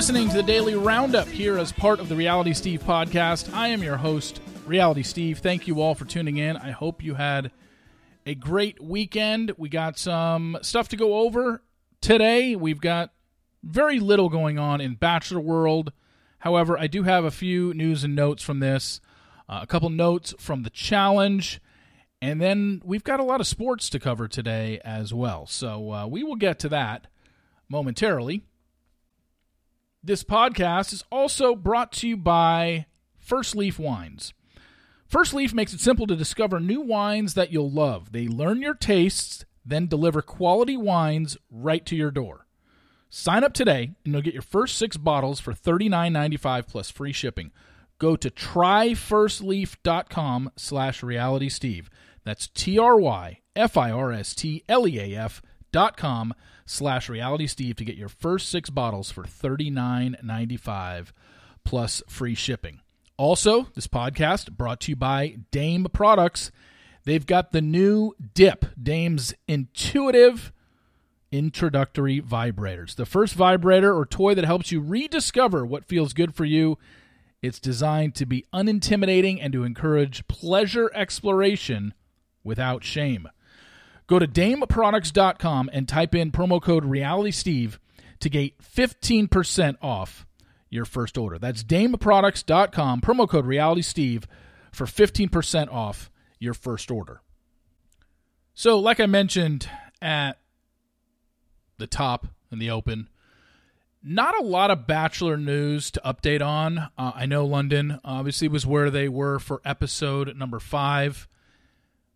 Listening to the Daily Roundup here as part of the Reality Steve podcast. I am your host, Reality Steve. Thank you all for tuning in. I hope you had a great weekend. We got some stuff to go over today. We've got very little going on in Bachelor World. However, I do have a few news and notes from this, uh, a couple notes from the challenge, and then we've got a lot of sports to cover today as well. So uh, we will get to that momentarily. This podcast is also brought to you by First Leaf Wines. First Leaf makes it simple to discover new wines that you'll love. They learn your tastes, then deliver quality wines right to your door. Sign up today and you'll get your first six bottles for $39.95 plus free shipping. Go to tryfirstleaf.com slash realitysteve. That's T-R-Y-F-I-R-S-T-L-E-A-F dot com slash reality steve to get your first six bottles for $39.95 plus free shipping. Also, this podcast brought to you by Dame Products. They've got the new Dip, Dame's intuitive introductory vibrators. The first vibrator or toy that helps you rediscover what feels good for you. It's designed to be unintimidating and to encourage pleasure exploration without shame. Go to dameproducts.com and type in promo code RealitySteve to get 15% off your first order. That's dameproducts.com, promo code RealitySteve for 15% off your first order. So, like I mentioned at the top in the open, not a lot of Bachelor news to update on. Uh, I know London obviously was where they were for episode number five.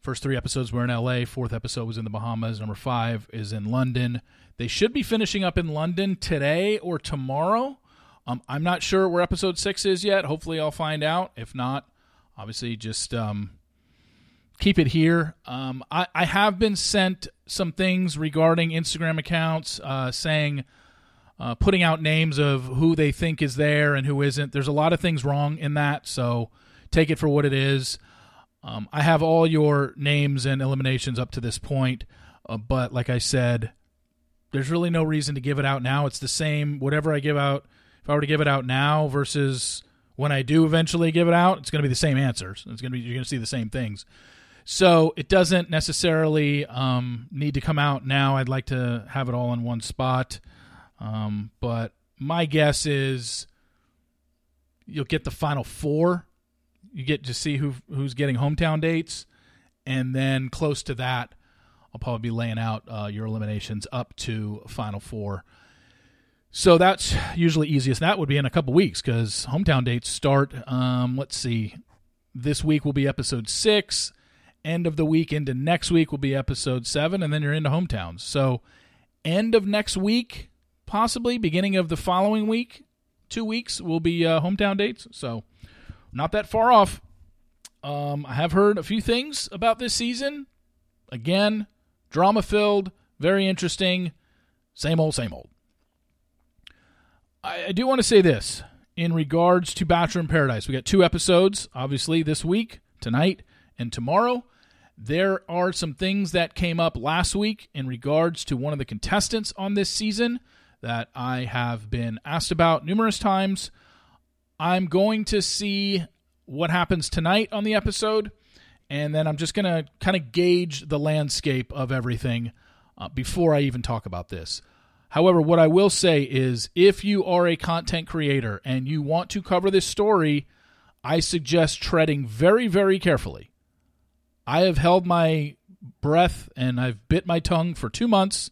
First three episodes were in LA. Fourth episode was in the Bahamas. Number five is in London. They should be finishing up in London today or tomorrow. Um, I'm not sure where episode six is yet. Hopefully, I'll find out. If not, obviously, just um, keep it here. Um, I, I, have been sent some things regarding Instagram accounts uh, saying, uh, putting out names of who they think is there and who isn't. There's a lot of things wrong in that, so take it for what it is. Um, I have all your names and eliminations up to this point, uh, but like I said, there's really no reason to give it out now. It's the same, whatever I give out if I were to give it out now versus when I do eventually give it out, it's going to be the same answers. It's going to be you're going to see the same things. So it doesn't necessarily um, need to come out now. I'd like to have it all in one spot, um, but my guess is you'll get the final four. You get to see who who's getting hometown dates, and then close to that, I'll probably be laying out uh, your eliminations up to final four. So that's usually easiest. That would be in a couple weeks because hometown dates start. Um, let's see. This week will be episode six. End of the week into next week will be episode seven, and then you're into hometowns. So end of next week, possibly beginning of the following week, two weeks will be uh, hometown dates. So not that far off. Um, I have heard a few things about this season. Again, drama filled, very interesting. Same old, same old. I, I do want to say this in regards to Bachelor in Paradise. We got two episodes, obviously, this week, tonight, and tomorrow. There are some things that came up last week in regards to one of the contestants on this season that I have been asked about numerous times. I'm going to see what happens tonight on the episode, and then I'm just going to kind of gauge the landscape of everything uh, before I even talk about this. However, what I will say is if you are a content creator and you want to cover this story, I suggest treading very, very carefully. I have held my breath and I've bit my tongue for two months,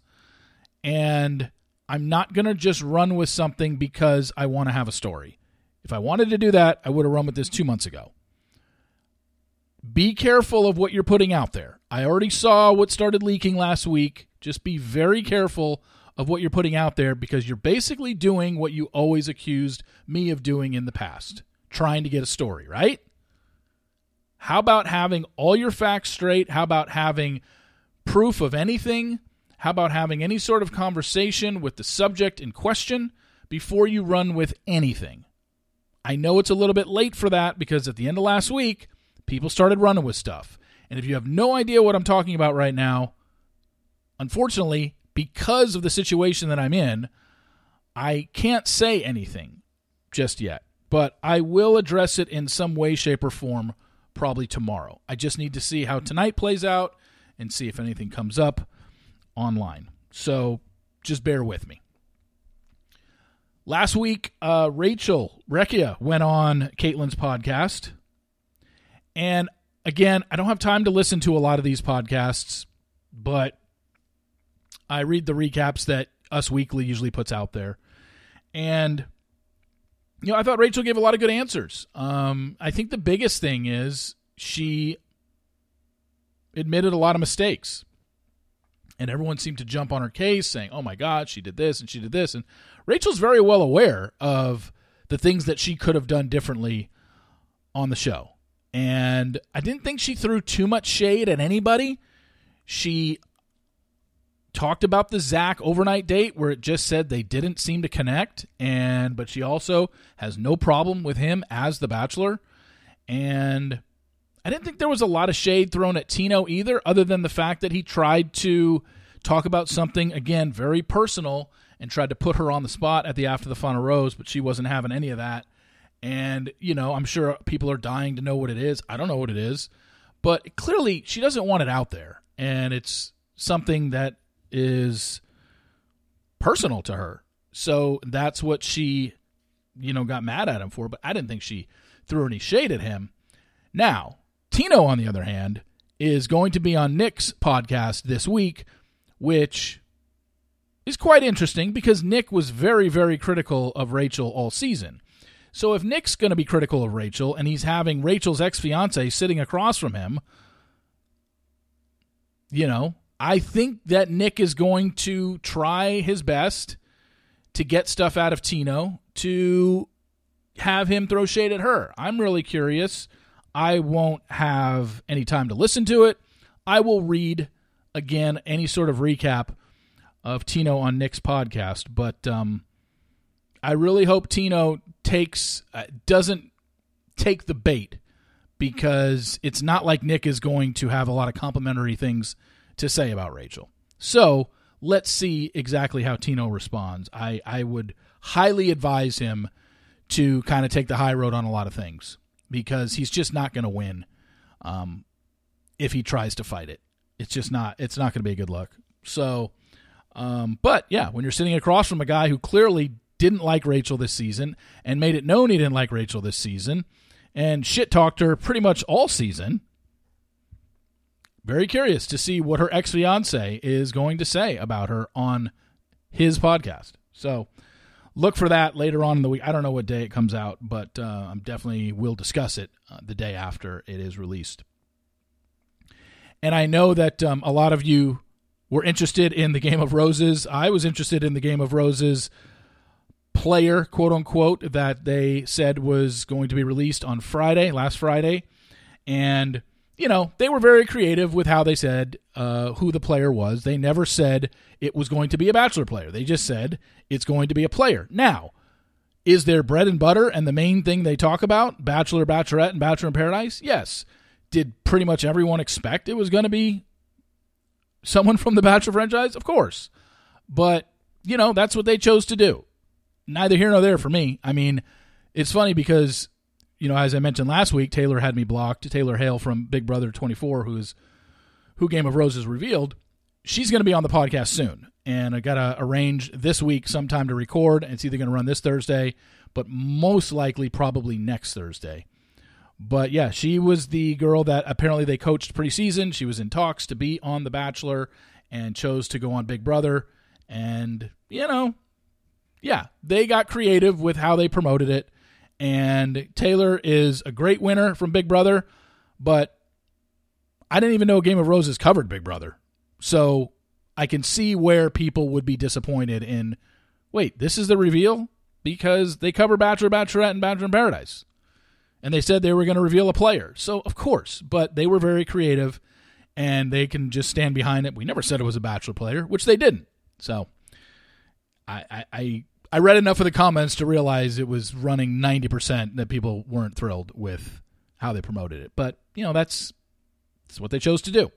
and I'm not going to just run with something because I want to have a story. If I wanted to do that, I would have run with this two months ago. Be careful of what you're putting out there. I already saw what started leaking last week. Just be very careful of what you're putting out there because you're basically doing what you always accused me of doing in the past trying to get a story, right? How about having all your facts straight? How about having proof of anything? How about having any sort of conversation with the subject in question before you run with anything? I know it's a little bit late for that because at the end of last week, people started running with stuff. And if you have no idea what I'm talking about right now, unfortunately, because of the situation that I'm in, I can't say anything just yet, but I will address it in some way, shape, or form probably tomorrow. I just need to see how tonight plays out and see if anything comes up online. So just bear with me. Last week, uh, Rachel Recchia went on Caitlin's podcast. And again, I don't have time to listen to a lot of these podcasts, but I read the recaps that Us Weekly usually puts out there. And, you know, I thought Rachel gave a lot of good answers. Um, I think the biggest thing is she admitted a lot of mistakes. And everyone seemed to jump on her case saying, oh my God, she did this and she did this. And Rachel's very well aware of the things that she could have done differently on the show. And I didn't think she threw too much shade at anybody. She talked about the Zach overnight date where it just said they didn't seem to connect and but she also has no problem with him as the bachelor and I didn't think there was a lot of shade thrown at Tino either other than the fact that he tried to talk about something again very personal and tried to put her on the spot at the after the final rose, but she wasn't having any of that. And, you know, I'm sure people are dying to know what it is. I don't know what it is, but clearly she doesn't want it out there. And it's something that is personal to her. So that's what she, you know, got mad at him for. But I didn't think she threw any shade at him. Now, Tino, on the other hand, is going to be on Nick's podcast this week, which is quite interesting because Nick was very, very critical of Rachel all season. So if Nick's going to be critical of Rachel and he's having Rachel's ex fiance sitting across from him, you know, I think that Nick is going to try his best to get stuff out of Tino to have him throw shade at her. I'm really curious. I won't have any time to listen to it. I will read again any sort of recap of Tino on Nick's podcast, but um, I really hope Tino takes uh, doesn't take the bait because it's not like Nick is going to have a lot of complimentary things to say about Rachel. So let's see exactly how Tino responds. I, I would highly advise him to kind of take the high road on a lot of things because he's just not going to win um, if he tries to fight it. It's just not. It's not going to be a good look. So um, but yeah, when you're sitting across from a guy who clearly didn't like Rachel this season and made it known he didn't like Rachel this season and shit talked her pretty much all season, very curious to see what her ex fiance is going to say about her on his podcast. So look for that later on in the week. I don't know what day it comes out, but uh, I'm definitely will discuss it uh, the day after it is released. And I know that um, a lot of you were interested in the Game of Roses. I was interested in the Game of Roses player, quote unquote, that they said was going to be released on Friday, last Friday. And, you know, they were very creative with how they said uh, who the player was. They never said it was going to be a Bachelor player, they just said it's going to be a player. Now, is there bread and butter and the main thing they talk about, Bachelor, Bachelorette, and Bachelor in Paradise? Yes. Did pretty much everyone expect it was going to be someone from the Bachelor franchise? Of course. But, you know, that's what they chose to do. Neither here nor there for me. I mean, it's funny because, you know, as I mentioned last week, Taylor had me blocked. Taylor Hale from Big Brother 24, who's who Game of Roses revealed. She's going to be on the podcast soon. And I got to arrange this week sometime to record. It's either going to run this Thursday, but most likely probably next Thursday. But yeah, she was the girl that apparently they coached preseason. She was in talks to be on The Bachelor and chose to go on Big Brother. And, you know, yeah, they got creative with how they promoted it. And Taylor is a great winner from Big Brother, but I didn't even know Game of Roses covered Big Brother. So I can see where people would be disappointed in wait, this is the reveal? Because they cover Bachelor, Bachelorette, and Bachelor in Paradise and they said they were going to reveal a player. So, of course, but they were very creative and they can just stand behind it. We never said it was a bachelor player, which they didn't. So, I, I, I read enough of the comments to realize it was running 90% that people weren't thrilled with how they promoted it. But, you know, that's, that's what they chose to do.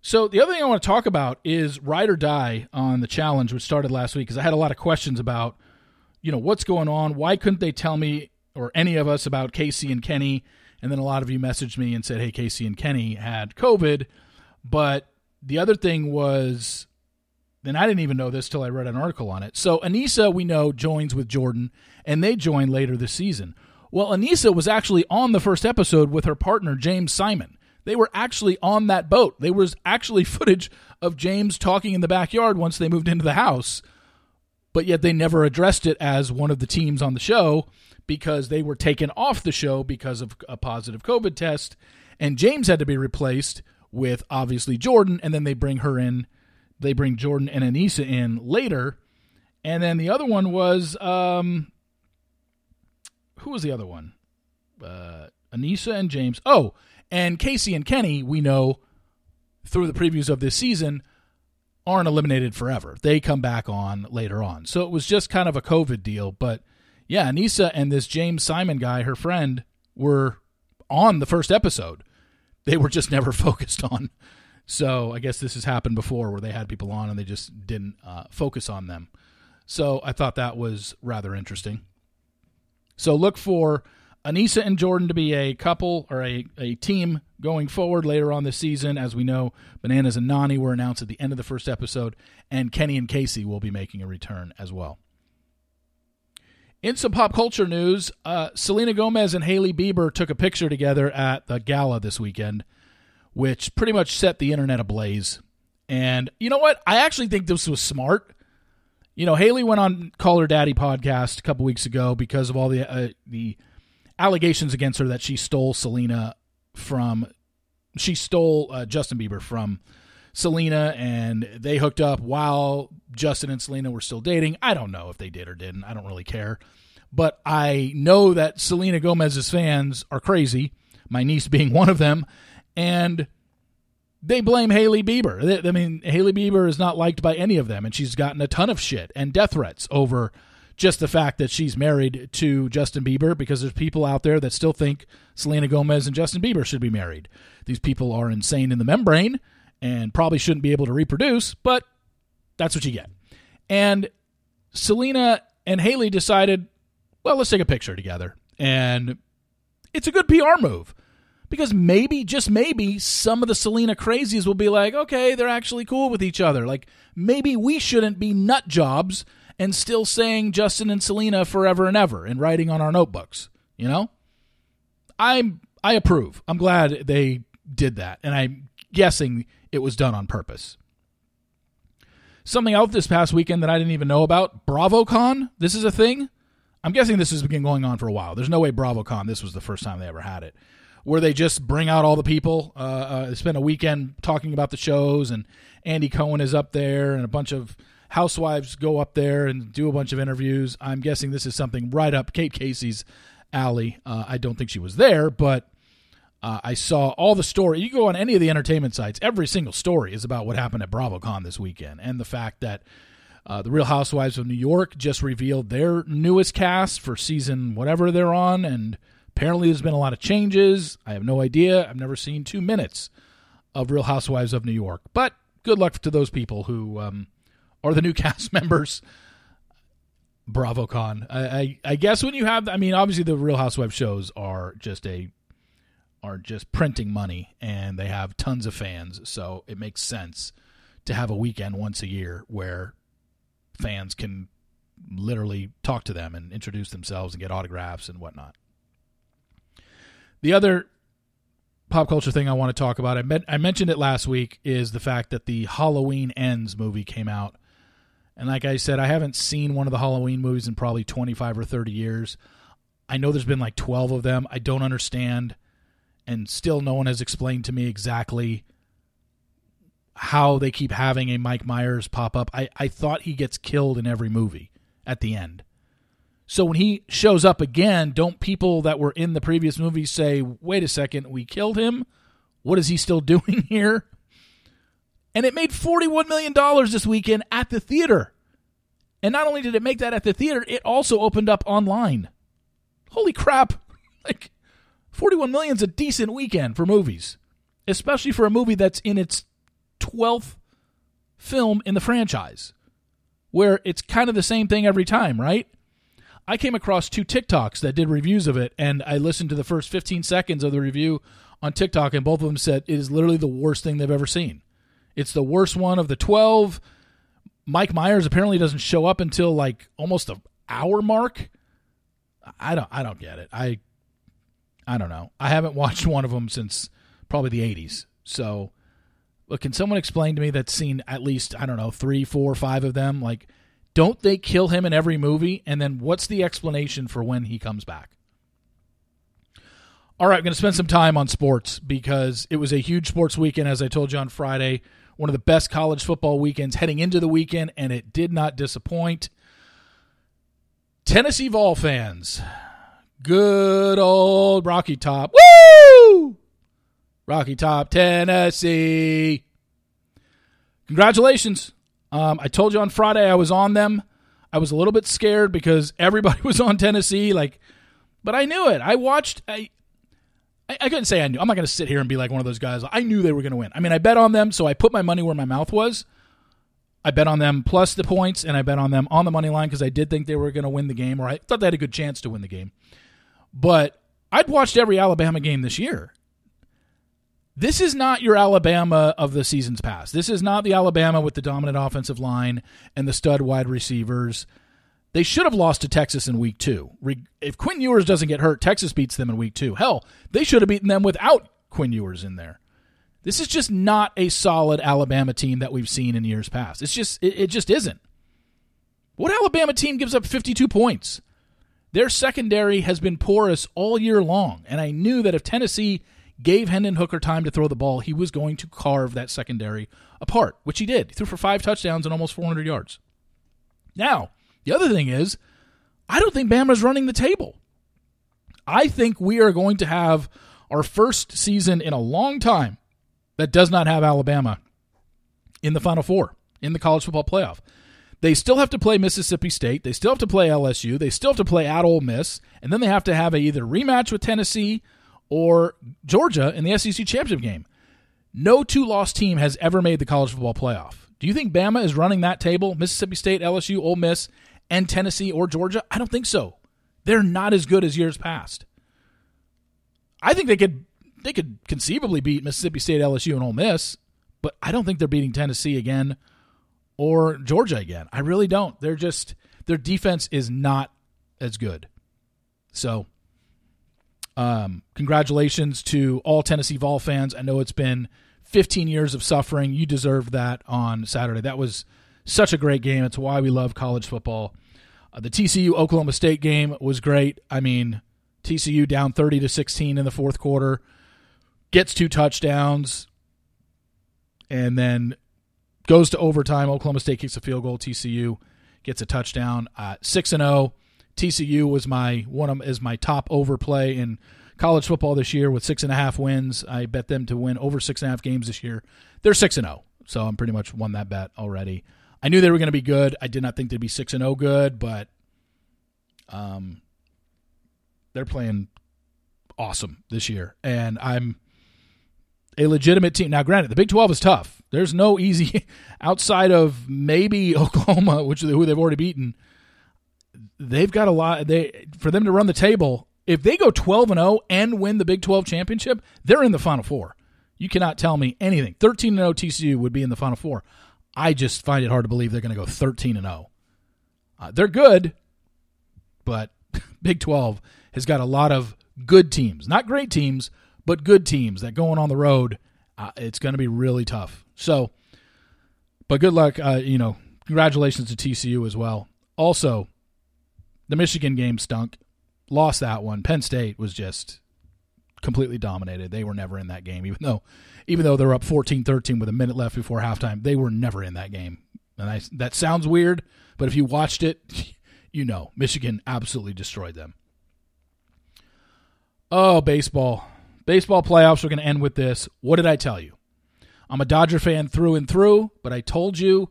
So the other thing I want to talk about is ride or die on the challenge, which started last week, because I had a lot of questions about, you know, what's going on. Why couldn't they tell me or any of us about Casey and Kenny? And then a lot of you messaged me and said, "Hey, Casey and Kenny had COVID," but the other thing was, and I didn't even know this till I read an article on it. So Aneesa, we know, joins with Jordan, and they join later this season. Well, Aneesa was actually on the first episode with her partner James Simon. They were actually on that boat. There was actually footage of James talking in the backyard once they moved into the house, but yet they never addressed it as one of the teams on the show because they were taken off the show because of a positive COVID test. And James had to be replaced with obviously Jordan, and then they bring her in. They bring Jordan and Aneesa in later. And then the other one was um, who was the other one? Uh, Aneesa and James. Oh, and Casey and Kenny, we know through the previews of this season, aren't eliminated forever. They come back on later on. So it was just kind of a COVID deal. But yeah, Aneesa and this James Simon guy, her friend, were on the first episode. They were just never focused on. So I guess this has happened before where they had people on and they just didn't uh, focus on them. So I thought that was rather interesting. So look for Aneesa and Jordan to be a couple or a, a team going forward later on this season. As we know, Bananas and Nany were announced at the end of the first episode, and Kenny and Casey will be making a return as well. In some pop culture news, uh, Selena Gomez and Hailey Bieber took a picture together at the gala this weekend, which pretty much set the internet ablaze. And you know what? I actually think this was smart. You know, Hailey went on Call Her Daddy podcast a couple weeks ago because of all the uh, the allegations against her that she stole Selena from she stole uh, Justin Bieber from Selena and they hooked up while Justin and Selena were still dating. I don't know if they did or didn't. I don't really care. But I know that Selena Gomez's fans are crazy, my niece being one of them, and they blame Hailey Bieber. I mean, Hailey Bieber is not liked by any of them, and she's gotten a ton of shit and death threats over just the fact that she's married to Justin Bieber because there's people out there that still think Selena Gomez and Justin Bieber should be married. These people are insane in the membrane and probably shouldn't be able to reproduce, but that's what you get. And Selena and Hailey decided, well, let's take a picture together. And it's a good PR move because maybe, just maybe, some of the Selena crazies will be like, okay, they're actually cool with each other. Like, maybe we shouldn't be nut jobs and still saying Justin and Selena forever and ever and writing on our notebooks. You know, I'm I approve. I'm glad they did that, and I'm guessing it was done on purpose. Something out this past weekend that I didn't even know about BravoCon. This is a thing. I'm guessing this has been going on for a while. There's no way BravoCon. This was the first time they ever had it, where they just bring out all the people. Uh, uh, spend a weekend talking about the shows, and Andy Cohen is up there, and a bunch of housewives go up there and do a bunch of interviews. I'm guessing this is something right up Kate Casey's alley. Uh, I don't think she was there, but uh, I saw all the story. You go on any of the entertainment sites, every single story is about what happened at BravoCon this weekend and the fact that uh, the Real Housewives of New York just revealed their newest cast for season whatever they're on, and apparently there's been a lot of changes. I have no idea. I've never seen two minutes of Real Housewives of New York, but good luck to those people who um, are the new cast members. BravoCon. I, I, I guess when you have, I mean, obviously the Real Housewives shows are just a are just printing money and they have tons of fans, so it makes sense to have a weekend once a year where fans can literally talk to them and introduce themselves and get autographs and whatnot. The other pop culture thing I want to talk about, I, met, I mentioned it last week, is the fact that the Halloween Ends movie came out and like I said, I haven't seen one of the Halloween movies in probably 25 or 30 years. I know there's been like 12 of them. I don't understand. And still, no one has explained to me exactly how they keep having a Mike Myers pop up. I, I thought he gets killed in every movie at the end. So when he shows up again, don't people that were in the previous movie say, wait a second, we killed him? What is he still doing here? And it made $41 million this weekend at the theater. And not only did it make that at the theater, it also opened up online. Holy crap. Like 41 million is a decent weekend for movies, especially for a movie that's in its 12th film in the franchise, where it's kind of the same thing every time, right? I came across two TikToks that did reviews of it, and I listened to the first 15 seconds of the review on TikTok, and both of them said it is literally the worst thing they've ever seen. It's the worst one of the 12. Mike Myers apparently doesn't show up until like almost an hour mark. I don't I don't get it. I I don't know. I haven't watched one of them since probably the 80s. So, look, can someone explain to me that's seen at least, I don't know, three, four, five of them? Like, don't they kill him in every movie? And then what's the explanation for when he comes back? All right, I'm going to spend some time on sports because it was a huge sports weekend, as I told you on Friday. One of the best college football weekends heading into the weekend, and it did not disappoint. Tennessee Vol fans, good old Rocky Top. Woo! Rocky Top, Tennessee. Congratulations. Um, I told you on Friday I was on them. I was a little bit scared because everybody was on Tennessee. Like, but I knew it. I watched. I I, I couldn't say I knew. I'm not going to sit here and be like one of those guys. I knew they were going to win. I mean, I bet on them, so I put my money where my mouth was. I bet on them plus the points, and I bet on them on the money line because I did think they were going to win the game, or I thought they had a good chance to win the game. But I'd watched every Alabama game this year. This is not your Alabama of the seasons past. This is not the Alabama with the dominant offensive line and the stud wide receivers. They should have lost to Texas in week two. If Quinn Ewers doesn't get hurt, Texas beats them in week two. Hell, they should have beaten them without Quinn Ewers in there. This is just not a solid Alabama team that we've seen in years past. It's just it, it just isn't. What Alabama team gives up 52 points? Their secondary has been porous all year long, and I knew that if Tennessee gave Hendon Hooker time to throw the ball, he was going to carve that secondary apart, which he did. He threw for five touchdowns and almost 400 yards. Now, the other thing is, I don't think Bama's running the table. I think we are going to have our first season in a long time that does not have Alabama in the Final Four in the college football playoff. They still have to play Mississippi State. They still have to play LSU. They still have to play at Ole Miss, and then they have to have a either rematch with Tennessee or Georgia in the SEC championship game. No two-loss team has ever made the college football playoff. Do you think Bama is running that table? Mississippi State, LSU, Ole Miss, and Tennessee or Georgia? I don't think so. They're not as good as years past. I think they could they could conceivably beat Mississippi State, LSU, and Ole Miss, but I don't think they're beating Tennessee again or Georgia again. I really don't. They're just their defense is not as good. So, um, congratulations to all Tennessee Vol fans. I know it's been 15 years of suffering. You deserve that on Saturday. That was such a great game. It's why we love college football. Uh, the TCU Oklahoma State game was great. I mean, TCU down 30 to 16 in the fourth quarter, gets two touchdowns, and then goes to overtime. Oklahoma State kicks a field goal. TCU gets a touchdown. Six and zero. TCU was my one of is my top overplay in college football this year with six and a half wins. I bet them to win over six and a half games this year. They're six and zero, oh, so I'm pretty much won that bet already. I knew they were going to be good. I did not think they'd be six and zero oh good, but um, they're playing awesome this year, and I'm a legitimate team. Now, granted, the Big Twelve is tough. There's no easy outside of maybe Oklahoma, which who they've already beaten. They've got a lot. They for them to run the table. If they go 12 and 0 and win the Big 12 championship, they're in the Final Four. You cannot tell me anything. 13 and 0 TCU would be in the Final Four. I just find it hard to believe they're going to go 13 and 0. Uh, they're good, but Big 12 has got a lot of good teams, not great teams, but good teams that going on the road. Uh, it's going to be really tough. So, but good luck. Uh, you know, congratulations to TCU as well. Also, the Michigan game stunk. Lost that one. Penn State was just completely dominated. They were never in that game, even though even though they're up 14-13 with a minute left before halftime. They were never in that game. And I, that sounds weird, but if you watched it, you know Michigan absolutely destroyed them. Oh, baseball. Baseball playoffs are going to end with this. What did I tell you? I'm a Dodger fan through and through, but I told you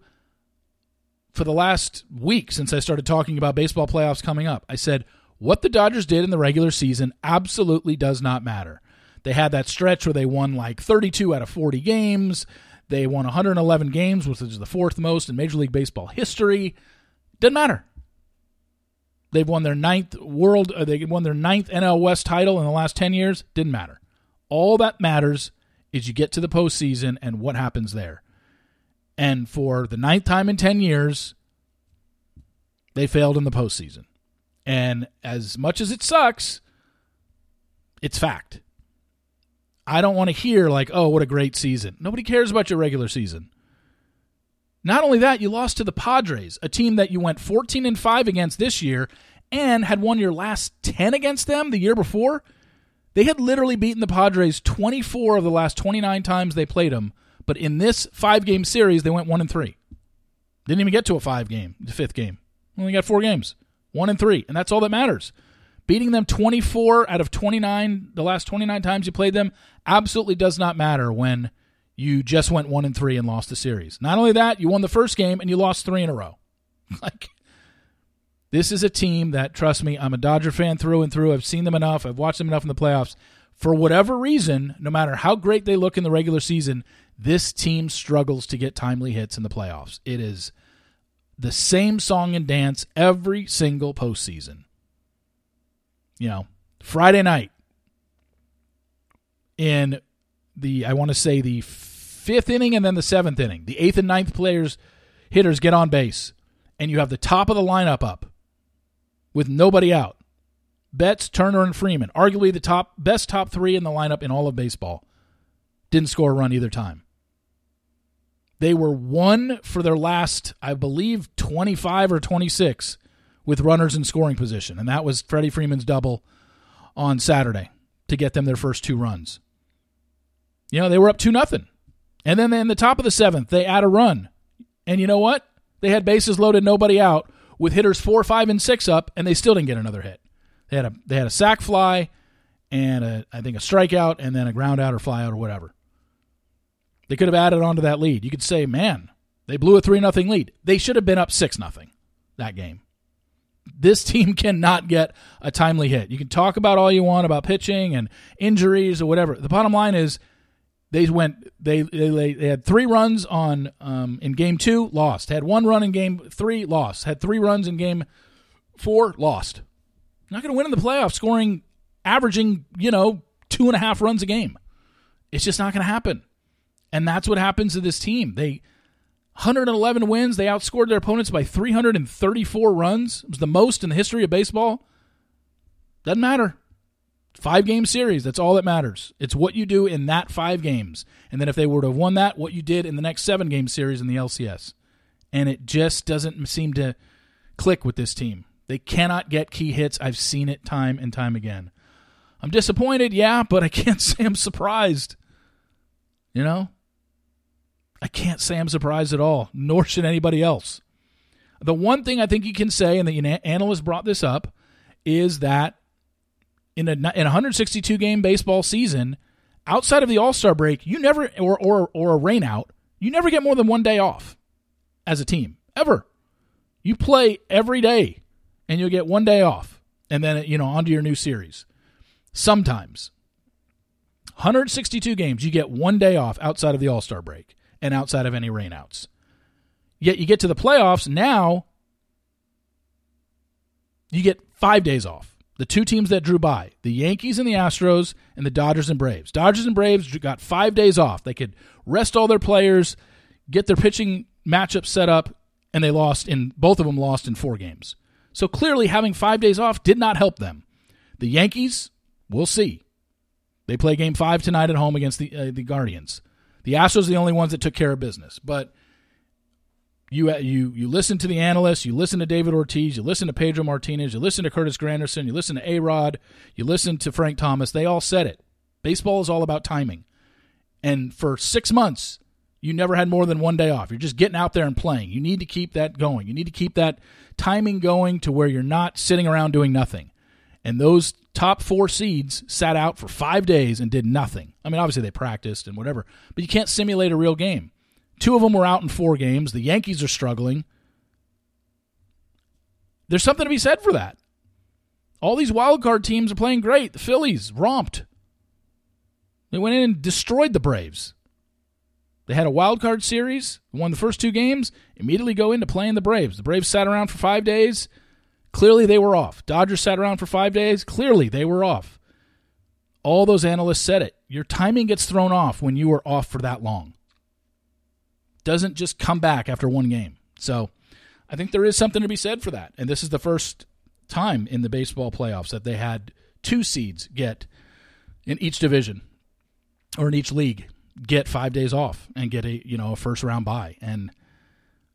for the last week since I started talking about baseball playoffs coming up, I said what the Dodgers did in the regular season absolutely does not matter. They had that stretch where they won like 32 out of 40 games. They won 111 games, which is the fourth most in Major League Baseball history. Doesn't matter. They've won their ninth world. Uh, they won their ninth NL West title in the last 10 years. Didn't matter. All that matters is you get to the postseason and what happens there. And for the ninth time in 10 years, they failed in the postseason. And as much as it sucks, it's fact. I don't want to hear, like, oh, what a great season. Nobody cares about your regular season. Not only that, you lost to the Padres, a team that you went 14 and 5 against this year and had won your last 10 against them the year before. They had literally beaten the Padres 24 of the last 29 times they played them, but in this 5-game series they went 1 and 3. Didn't even get to a 5 game, the fifth game. Only got 4 games. 1 and 3, and that's all that matters. Beating them 24 out of 29 the last 29 times you played them absolutely does not matter when you just went one and three and lost the series. Not only that, you won the first game and you lost three in a row. like this is a team that, trust me, I'm a Dodger fan through and through. I've seen them enough. I've watched them enough in the playoffs. For whatever reason, no matter how great they look in the regular season, this team struggles to get timely hits in the playoffs. It is the same song and dance every single postseason. You know, Friday night in the I want to say the fifth inning and then the seventh inning. The eighth and ninth players hitters get on base, and you have the top of the lineup up with nobody out. Betts, Turner, and Freeman, arguably the top best top three in the lineup in all of baseball, didn't score a run either time. They were one for their last, I believe, 25 or 26 with runners in scoring position, and that was Freddie Freeman's double on Saturday to get them their first two runs. You know, they were up 2 nothing. And then in the top of the seventh, they add a run. And you know what? They had bases loaded, nobody out, with hitters four, five, and six up, and they still didn't get another hit. They had a they had a sac fly and a, I think a strikeout and then a ground out or fly out or whatever. They could have added on to that lead. You could say, man, they blew a three nothing lead. They should have been up six nothing that game. This team cannot get a timely hit. You can talk about all you want about pitching and injuries or whatever. The bottom line is they went. They they, they had three runs on um, in game two, lost. Had one run in game three, lost. Had three runs in game four, lost. Not going to win in the playoffs, scoring, averaging you know two and a half runs a game. It's just not going to happen, and that's what happens to this team. They 111 wins. They outscored their opponents by 334 runs. It was the most in the history of baseball. Doesn't matter. Five game series, that's all that matters. It's what you do in that five games. And then if they were to have won that, what you did in the next seven game series in the LCS. And it just doesn't seem to click with this team. They cannot get key hits. I've seen it time and time again. I'm disappointed, yeah, but I can't say I'm surprised. You know? I can't say I'm surprised at all, nor should anybody else. The one thing I think you can say, and the analyst brought this up, is that in a in a 162 game baseball season, outside of the All Star break, you never or or or a rainout, you never get more than one day off as a team ever. You play every day, and you'll get one day off, and then you know onto your new series. Sometimes, 162 games, you get one day off outside of the All Star break and outside of any rainouts. Yet you get to the playoffs now, you get five days off the two teams that drew by the Yankees and the Astros, and the Dodgers and Braves. Dodgers and Braves got five days off. They could rest all their players, get their pitching matchup set up, and they lost in both of them lost in four games. So clearly, having five days off did not help them. The Yankees, we'll see. They play Game Five tonight at home against the uh, the Guardians. The Astros are the only ones that took care of business, but you you you listen to the analysts, you listen to David Ortiz, you listen to Pedro Martinez, you listen to Curtis Granderson, you listen to A Rod, you listen to Frank Thomas. They all said it. Baseball is all about timing, and for six months, you never had more than one day off. You're just getting out there and playing. You need to keep that going. You need to keep that timing going to where you're not sitting around doing nothing. And those top four seeds sat out for five days and did nothing. I mean, obviously they practiced and whatever, but you can't simulate a real game. Two of them were out in four games. The Yankees are struggling. There's something to be said for that. All these wild card teams are playing great. The Phillies romped. They went in and destroyed the Braves. They had a wild card series, won the first two games, immediately go into playing the Braves. The Braves sat around for five days. Clearly, they were off. Dodgers sat around for five days. Clearly, they were off. All those analysts said it. Your timing gets thrown off when you are off for that long. Doesn't just come back after one game. So I think there is something to be said for that. And this is the first time in the baseball playoffs that they had two seeds get in each division or in each league get five days off and get a you know a first round bye. And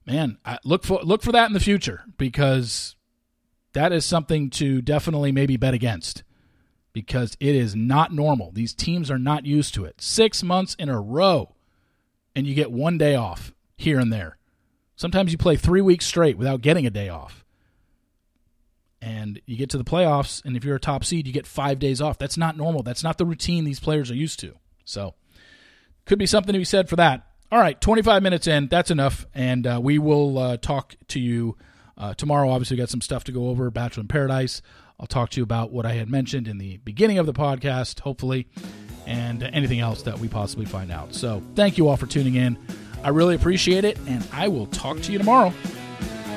man, I look for look for that in the future because that is something to definitely maybe bet against because it is not normal. These teams are not used to it. Six months in a row, and you get one day off here and there. Sometimes you play three weeks straight without getting a day off. And you get to the playoffs, and if you're a top seed, you get five days off. That's not normal. That's not the routine these players are used to. So, could be something to be said for that. All right, 25 minutes in. That's enough. And uh, we will uh, talk to you uh, tomorrow. Obviously, we got some stuff to go over Bachelor in Paradise. I'll talk to you about what I had mentioned in the beginning of the podcast, hopefully, and anything else that we possibly find out. So, thank you all for tuning in. I really appreciate it, and I will talk to you tomorrow.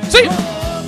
See you.